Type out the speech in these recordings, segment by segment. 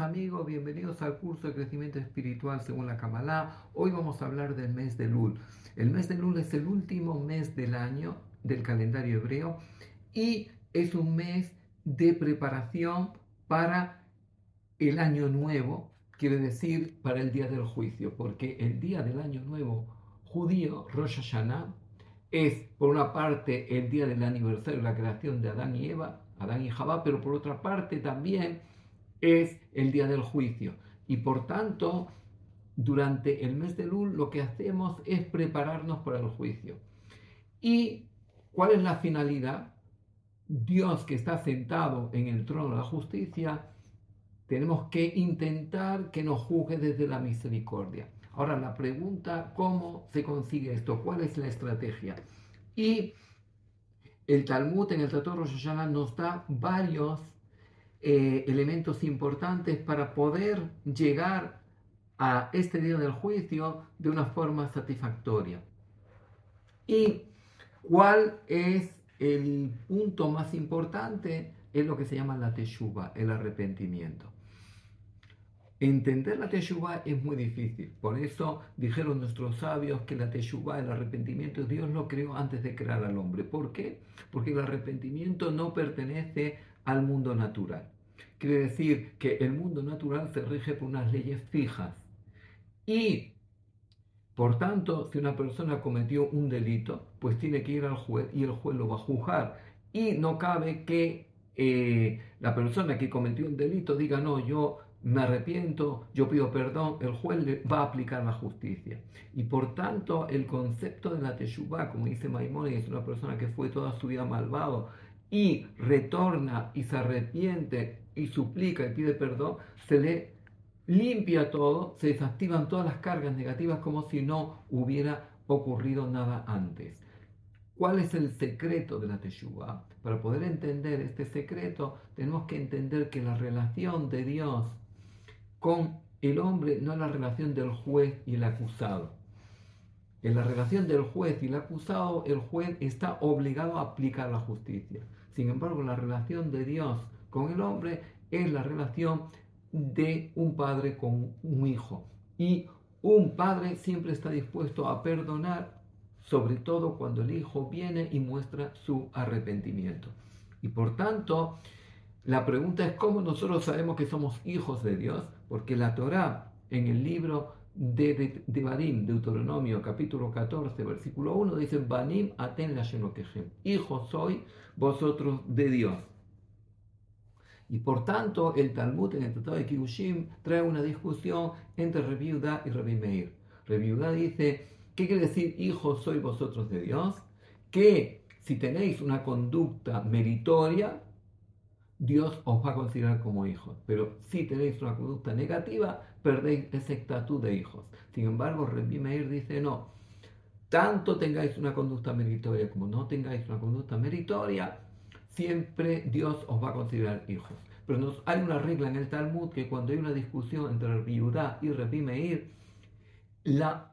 amigos, bienvenidos al curso de crecimiento espiritual según la Kabbalah. Hoy vamos a hablar del mes de Lul. El mes de Lul es el último mes del año del calendario hebreo y es un mes de preparación para el año nuevo, quiere decir para el día del juicio, porque el día del año nuevo judío, Rosh Hashanah, es por una parte el día del aniversario de la creación de Adán y Eva, Adán y Jabá, pero por otra parte también es el día del juicio. Y por tanto, durante el mes de Lul lo que hacemos es prepararnos para el juicio. ¿Y cuál es la finalidad? Dios que está sentado en el trono de la justicia, tenemos que intentar que nos juzgue desde la misericordia. Ahora la pregunta, ¿cómo se consigue esto? ¿Cuál es la estrategia? Y el Talmud en el Tratado de Rosh nos da varios eh, elementos importantes para poder llegar a este día del juicio de una forma satisfactoria. ¿Y cuál es el punto más importante? Es lo que se llama la teshuva, el arrepentimiento. Entender la teshuva es muy difícil. Por eso dijeron nuestros sabios que la teshuva, el arrepentimiento, Dios lo creó antes de crear al hombre. ¿Por qué? Porque el arrepentimiento no pertenece al mundo natural. Quiere decir que el mundo natural se rige por unas leyes fijas. Y, por tanto, si una persona cometió un delito, pues tiene que ir al juez y el juez lo va a juzgar. Y no cabe que eh, la persona que cometió un delito diga, no, yo me arrepiento, yo pido perdón, el juez le va a aplicar la justicia. Y por tanto, el concepto de la teshuva, como dice Maimónides, es una persona que fue toda su vida malvado y retorna y se arrepiente y suplica y pide perdón, se le limpia todo, se desactivan todas las cargas negativas como si no hubiera ocurrido nada antes. ¿Cuál es el secreto de la Teshuvah? Para poder entender este secreto, tenemos que entender que la relación de Dios con el hombre no es la relación del juez y el acusado. En la relación del juez y el acusado, el juez está obligado a aplicar la justicia. Sin embargo, la relación de Dios con el hombre es la relación de un padre con un hijo. Y un padre siempre está dispuesto a perdonar, sobre todo cuando el hijo viene y muestra su arrepentimiento. Y por tanto, la pregunta es cómo nosotros sabemos que somos hijos de Dios, porque la Torá en el libro de, de, Barim, Deuteronomio capítulo 14, versículo 1, dice, Banim aten la Hijo soy vosotros de Dios. Y por tanto, el Talmud en el Tratado de Kibushim trae una discusión entre Reviuda y Revi Meir. Dice, ¿qué quiere decir hijo soy vosotros de Dios? Que si tenéis una conducta meritoria, Dios os va a considerar como hijos. Pero si tenéis una conducta negativa, perdéis ese estatus de hijos. Sin embargo, Revi Meir dice, no, tanto tengáis una conducta meritoria como no tengáis una conducta meritoria, siempre Dios os va a considerar hijos. Pero nos, hay una regla en el Talmud que cuando hay una discusión entre Yudá y Rabbi Meir, la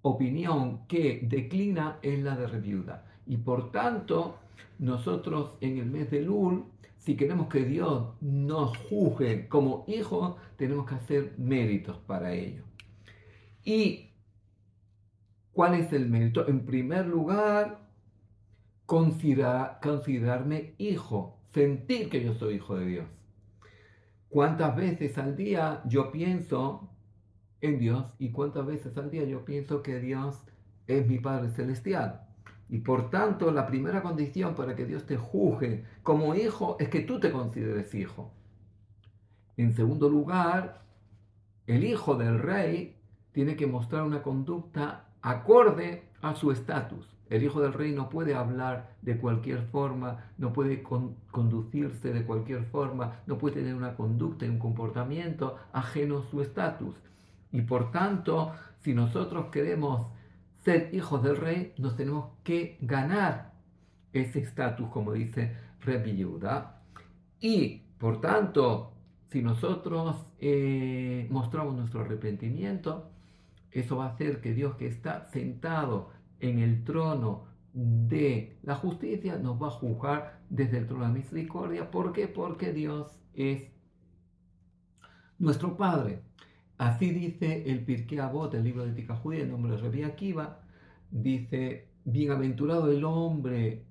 opinión que declina es la de Reviuda. Y por tanto, nosotros en el mes de Lul, si queremos que Dios nos juzgue como hijos, tenemos que hacer méritos para ello. ¿Y cuál es el mérito? En primer lugar, considerarme hijo, sentir que yo soy hijo de Dios. ¿Cuántas veces al día yo pienso en Dios y cuántas veces al día yo pienso que Dios es mi Padre Celestial? Y por tanto, la primera condición para que Dios te juzgue como hijo es que tú te consideres hijo. En segundo lugar, el hijo del rey tiene que mostrar una conducta acorde a su estatus. El hijo del rey no puede hablar de cualquier forma, no puede conducirse de cualquier forma, no puede tener una conducta y un comportamiento ajeno a su estatus. Y por tanto, si nosotros queremos ser hijos del rey, nos tenemos que ganar ese estatus, como dice Yehuda. Y por tanto, si nosotros eh, mostramos nuestro arrepentimiento, eso va a hacer que Dios que está sentado en el trono de la justicia, nos va a juzgar desde el trono de la misericordia. ¿Por qué? Porque Dios es nuestro Padre. Así dice el Pirkei Avot, el libro de Tica Judía, en nombre de Rebi Akiva, dice, bienaventurado el hombre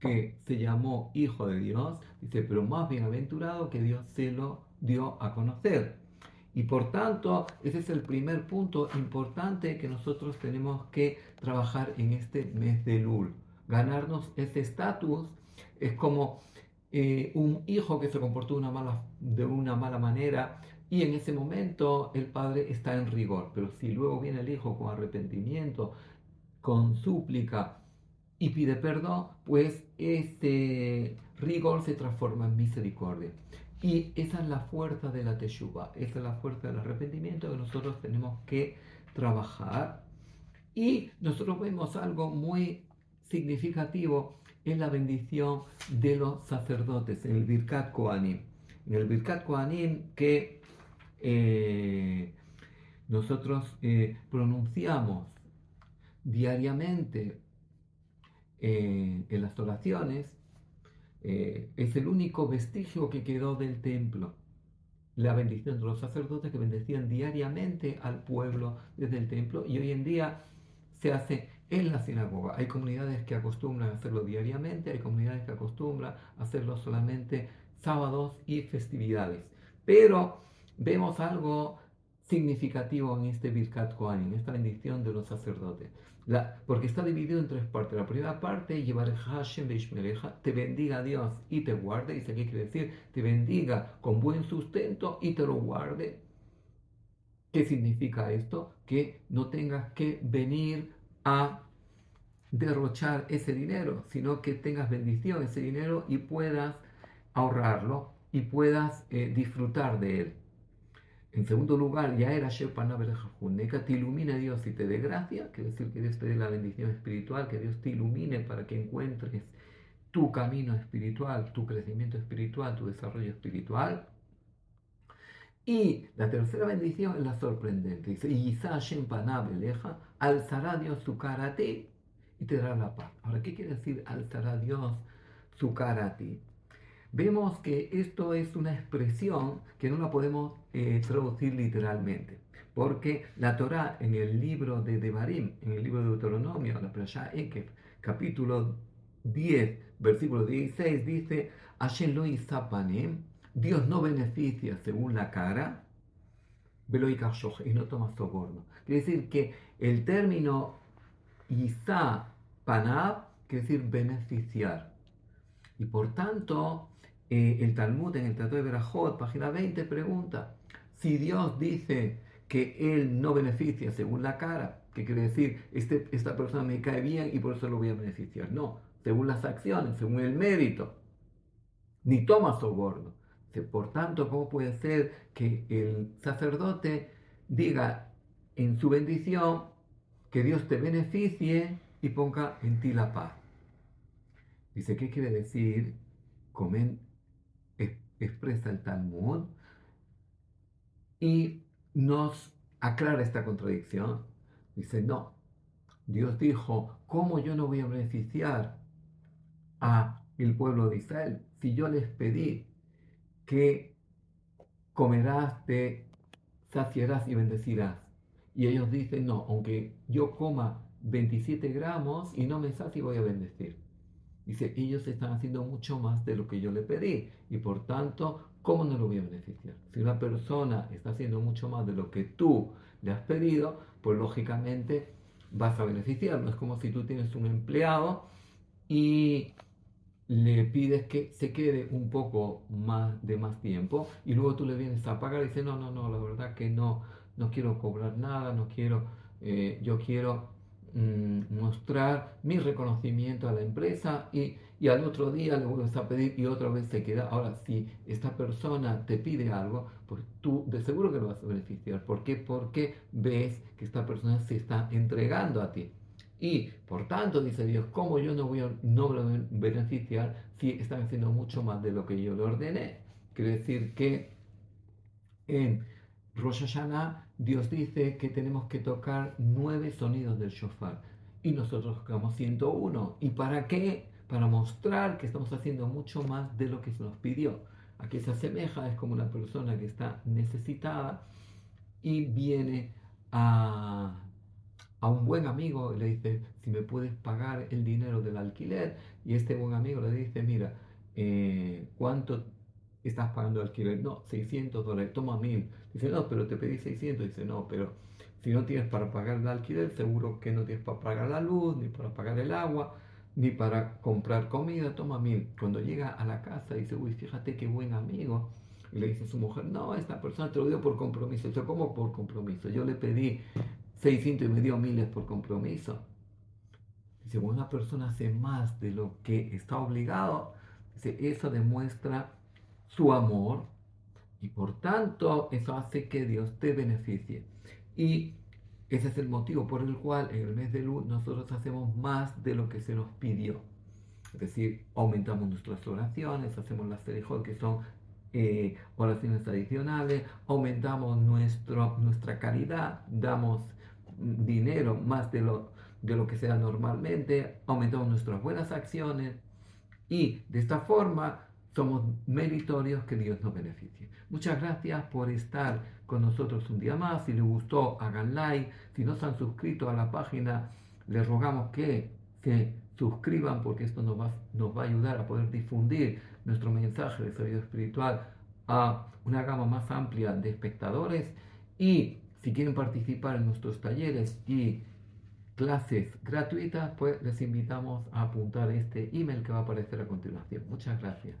que se llamó hijo de Dios, dice, pero más bienaventurado que Dios se lo dio a conocer. Y por tanto, ese es el primer punto importante que nosotros tenemos que trabajar en este mes de Lul. Ganarnos ese estatus es como eh, un hijo que se comportó de una mala manera y en ese momento el padre está en rigor. Pero si luego viene el hijo con arrepentimiento, con súplica y pide perdón, pues este rigor se transforma en misericordia. Y esa es la fuerza de la teshuva, esa es la fuerza del arrepentimiento que nosotros tenemos que trabajar. Y nosotros vemos algo muy significativo en la bendición de los sacerdotes, en el Birkat Kohanim. En el Birkat Kohanim que eh, nosotros eh, pronunciamos diariamente eh, en las oraciones, es el único vestigio que quedó del templo. La bendición de los sacerdotes que bendecían diariamente al pueblo desde el templo y hoy en día se hace en la sinagoga. Hay comunidades que acostumbran hacerlo diariamente, hay comunidades que acostumbran hacerlo solamente sábados y festividades. Pero vemos algo significativo en este Birkat Kohanim, esta bendición de los sacerdotes. La, porque está dividido en tres partes. La primera parte, llevar Hashem te bendiga Dios y te guarde. Dice aquí quiere decir, te bendiga con buen sustento y te lo guarde. ¿Qué significa esto? Que no tengas que venir a derrochar ese dinero, sino que tengas bendición ese dinero y puedas ahorrarlo y puedas eh, disfrutar de él. En segundo lugar, ya era te ilumina Dios y te dé gracia, quiere decir que Dios te dé la bendición espiritual, que Dios te ilumine para que encuentres tu camino espiritual, tu crecimiento espiritual, tu desarrollo espiritual. Y la tercera bendición es la sorprendente. Dice, alzará Dios su cara a ti y te dará la paz. Ahora, ¿qué quiere decir alzará Dios su cara a ti? Vemos que esto es una expresión que no la podemos eh, traducir literalmente, porque la Torah en el libro de Devarim, en el libro de Deuteronomio, la Playa Ekev, capítulo 10, versículo 16, dice, lo Dios no beneficia según la cara, y no toma soborno. Quiere decir que el término Isa Panab quiere decir beneficiar. Y por tanto, eh, el Talmud en el Tratado de Berajot, página 20, pregunta, si Dios dice que Él no beneficia según la cara, ¿qué quiere decir? Este, esta persona me cae bien y por eso lo voy a beneficiar. No, según las acciones, según el mérito. Ni toma soborno. Por tanto, ¿cómo puede ser que el sacerdote diga en su bendición que Dios te beneficie y ponga en ti la paz? Dice, ¿qué quiere decir? Comen, expresa el Talmud y nos aclara esta contradicción. Dice, no, Dios dijo, ¿cómo yo no voy a beneficiar a el pueblo de Israel si yo les pedí que comerás, te saciarás y bendecirás? Y ellos dicen, no, aunque yo coma 27 gramos y no me sacie, voy a bendecir. Dice, ellos están haciendo mucho más de lo que yo le pedí y por tanto, ¿cómo no lo voy a beneficiar? Si una persona está haciendo mucho más de lo que tú le has pedido, pues lógicamente vas a beneficiarlo. Es como si tú tienes un empleado y le pides que se quede un poco más de más tiempo y luego tú le vienes a pagar y dices, no, no, no, la verdad que no, no quiero cobrar nada, no quiero, eh, yo quiero Mm, mostrar mi reconocimiento a la empresa y, y, al otro día le vuelves a pedir y otra vez se queda. Ahora, si esta persona te pide algo, pues tú de seguro que lo vas a beneficiar. ¿Por qué? Porque ves que esta persona se está entregando a ti. Y por tanto, dice Dios, ¿cómo yo no voy a no beneficiar si están haciendo mucho más de lo que yo le ordené? Quiere decir que en Rosh Hashanah, Dios dice que tenemos que tocar nueve sonidos del shofar y nosotros tocamos 101. ¿Y para qué? Para mostrar que estamos haciendo mucho más de lo que se nos pidió. a qué se asemeja, es como una persona que está necesitada y viene a, a un buen amigo y le dice, si me puedes pagar el dinero del alquiler, y este buen amigo le dice, mira, eh, ¿cuánto estás pagando alquiler? No, 600 dólares, toma 1000. Dice, no, pero te pedí 600. Dice, no, pero si no tienes para pagar el alquiler, seguro que no tienes para pagar la luz, ni para pagar el agua, ni para comprar comida, toma 1000. Cuando llega a la casa dice, uy, fíjate qué buen amigo. Y le dice a su mujer, no, esta persona te lo dio por compromiso. Dice, ¿cómo por compromiso? Yo le pedí 600 y me dio miles por compromiso. Dice, una persona hace más de lo que está obligado, dice, eso demuestra su amor y por tanto eso hace que Dios te beneficie. Y ese es el motivo por el cual en el mes de luz nosotros hacemos más de lo que se nos pidió. Es decir, aumentamos nuestras oraciones, hacemos las terejot, que son eh, oraciones adicionales, aumentamos nuestro, nuestra caridad, damos dinero más de lo, de lo que sea normalmente, aumentamos nuestras buenas acciones y de esta forma somos meritorios que Dios nos beneficie. Muchas gracias por estar con nosotros un día más. Si les gustó, hagan like. Si no se han suscrito a la página, les rogamos que se suscriban porque esto nos va, nos va a ayudar a poder difundir nuestro mensaje de sabiduría espiritual a una gama más amplia de espectadores. Y si quieren participar en nuestros talleres y clases gratuitas, pues les invitamos a apuntar este email que va a aparecer a continuación. Muchas gracias.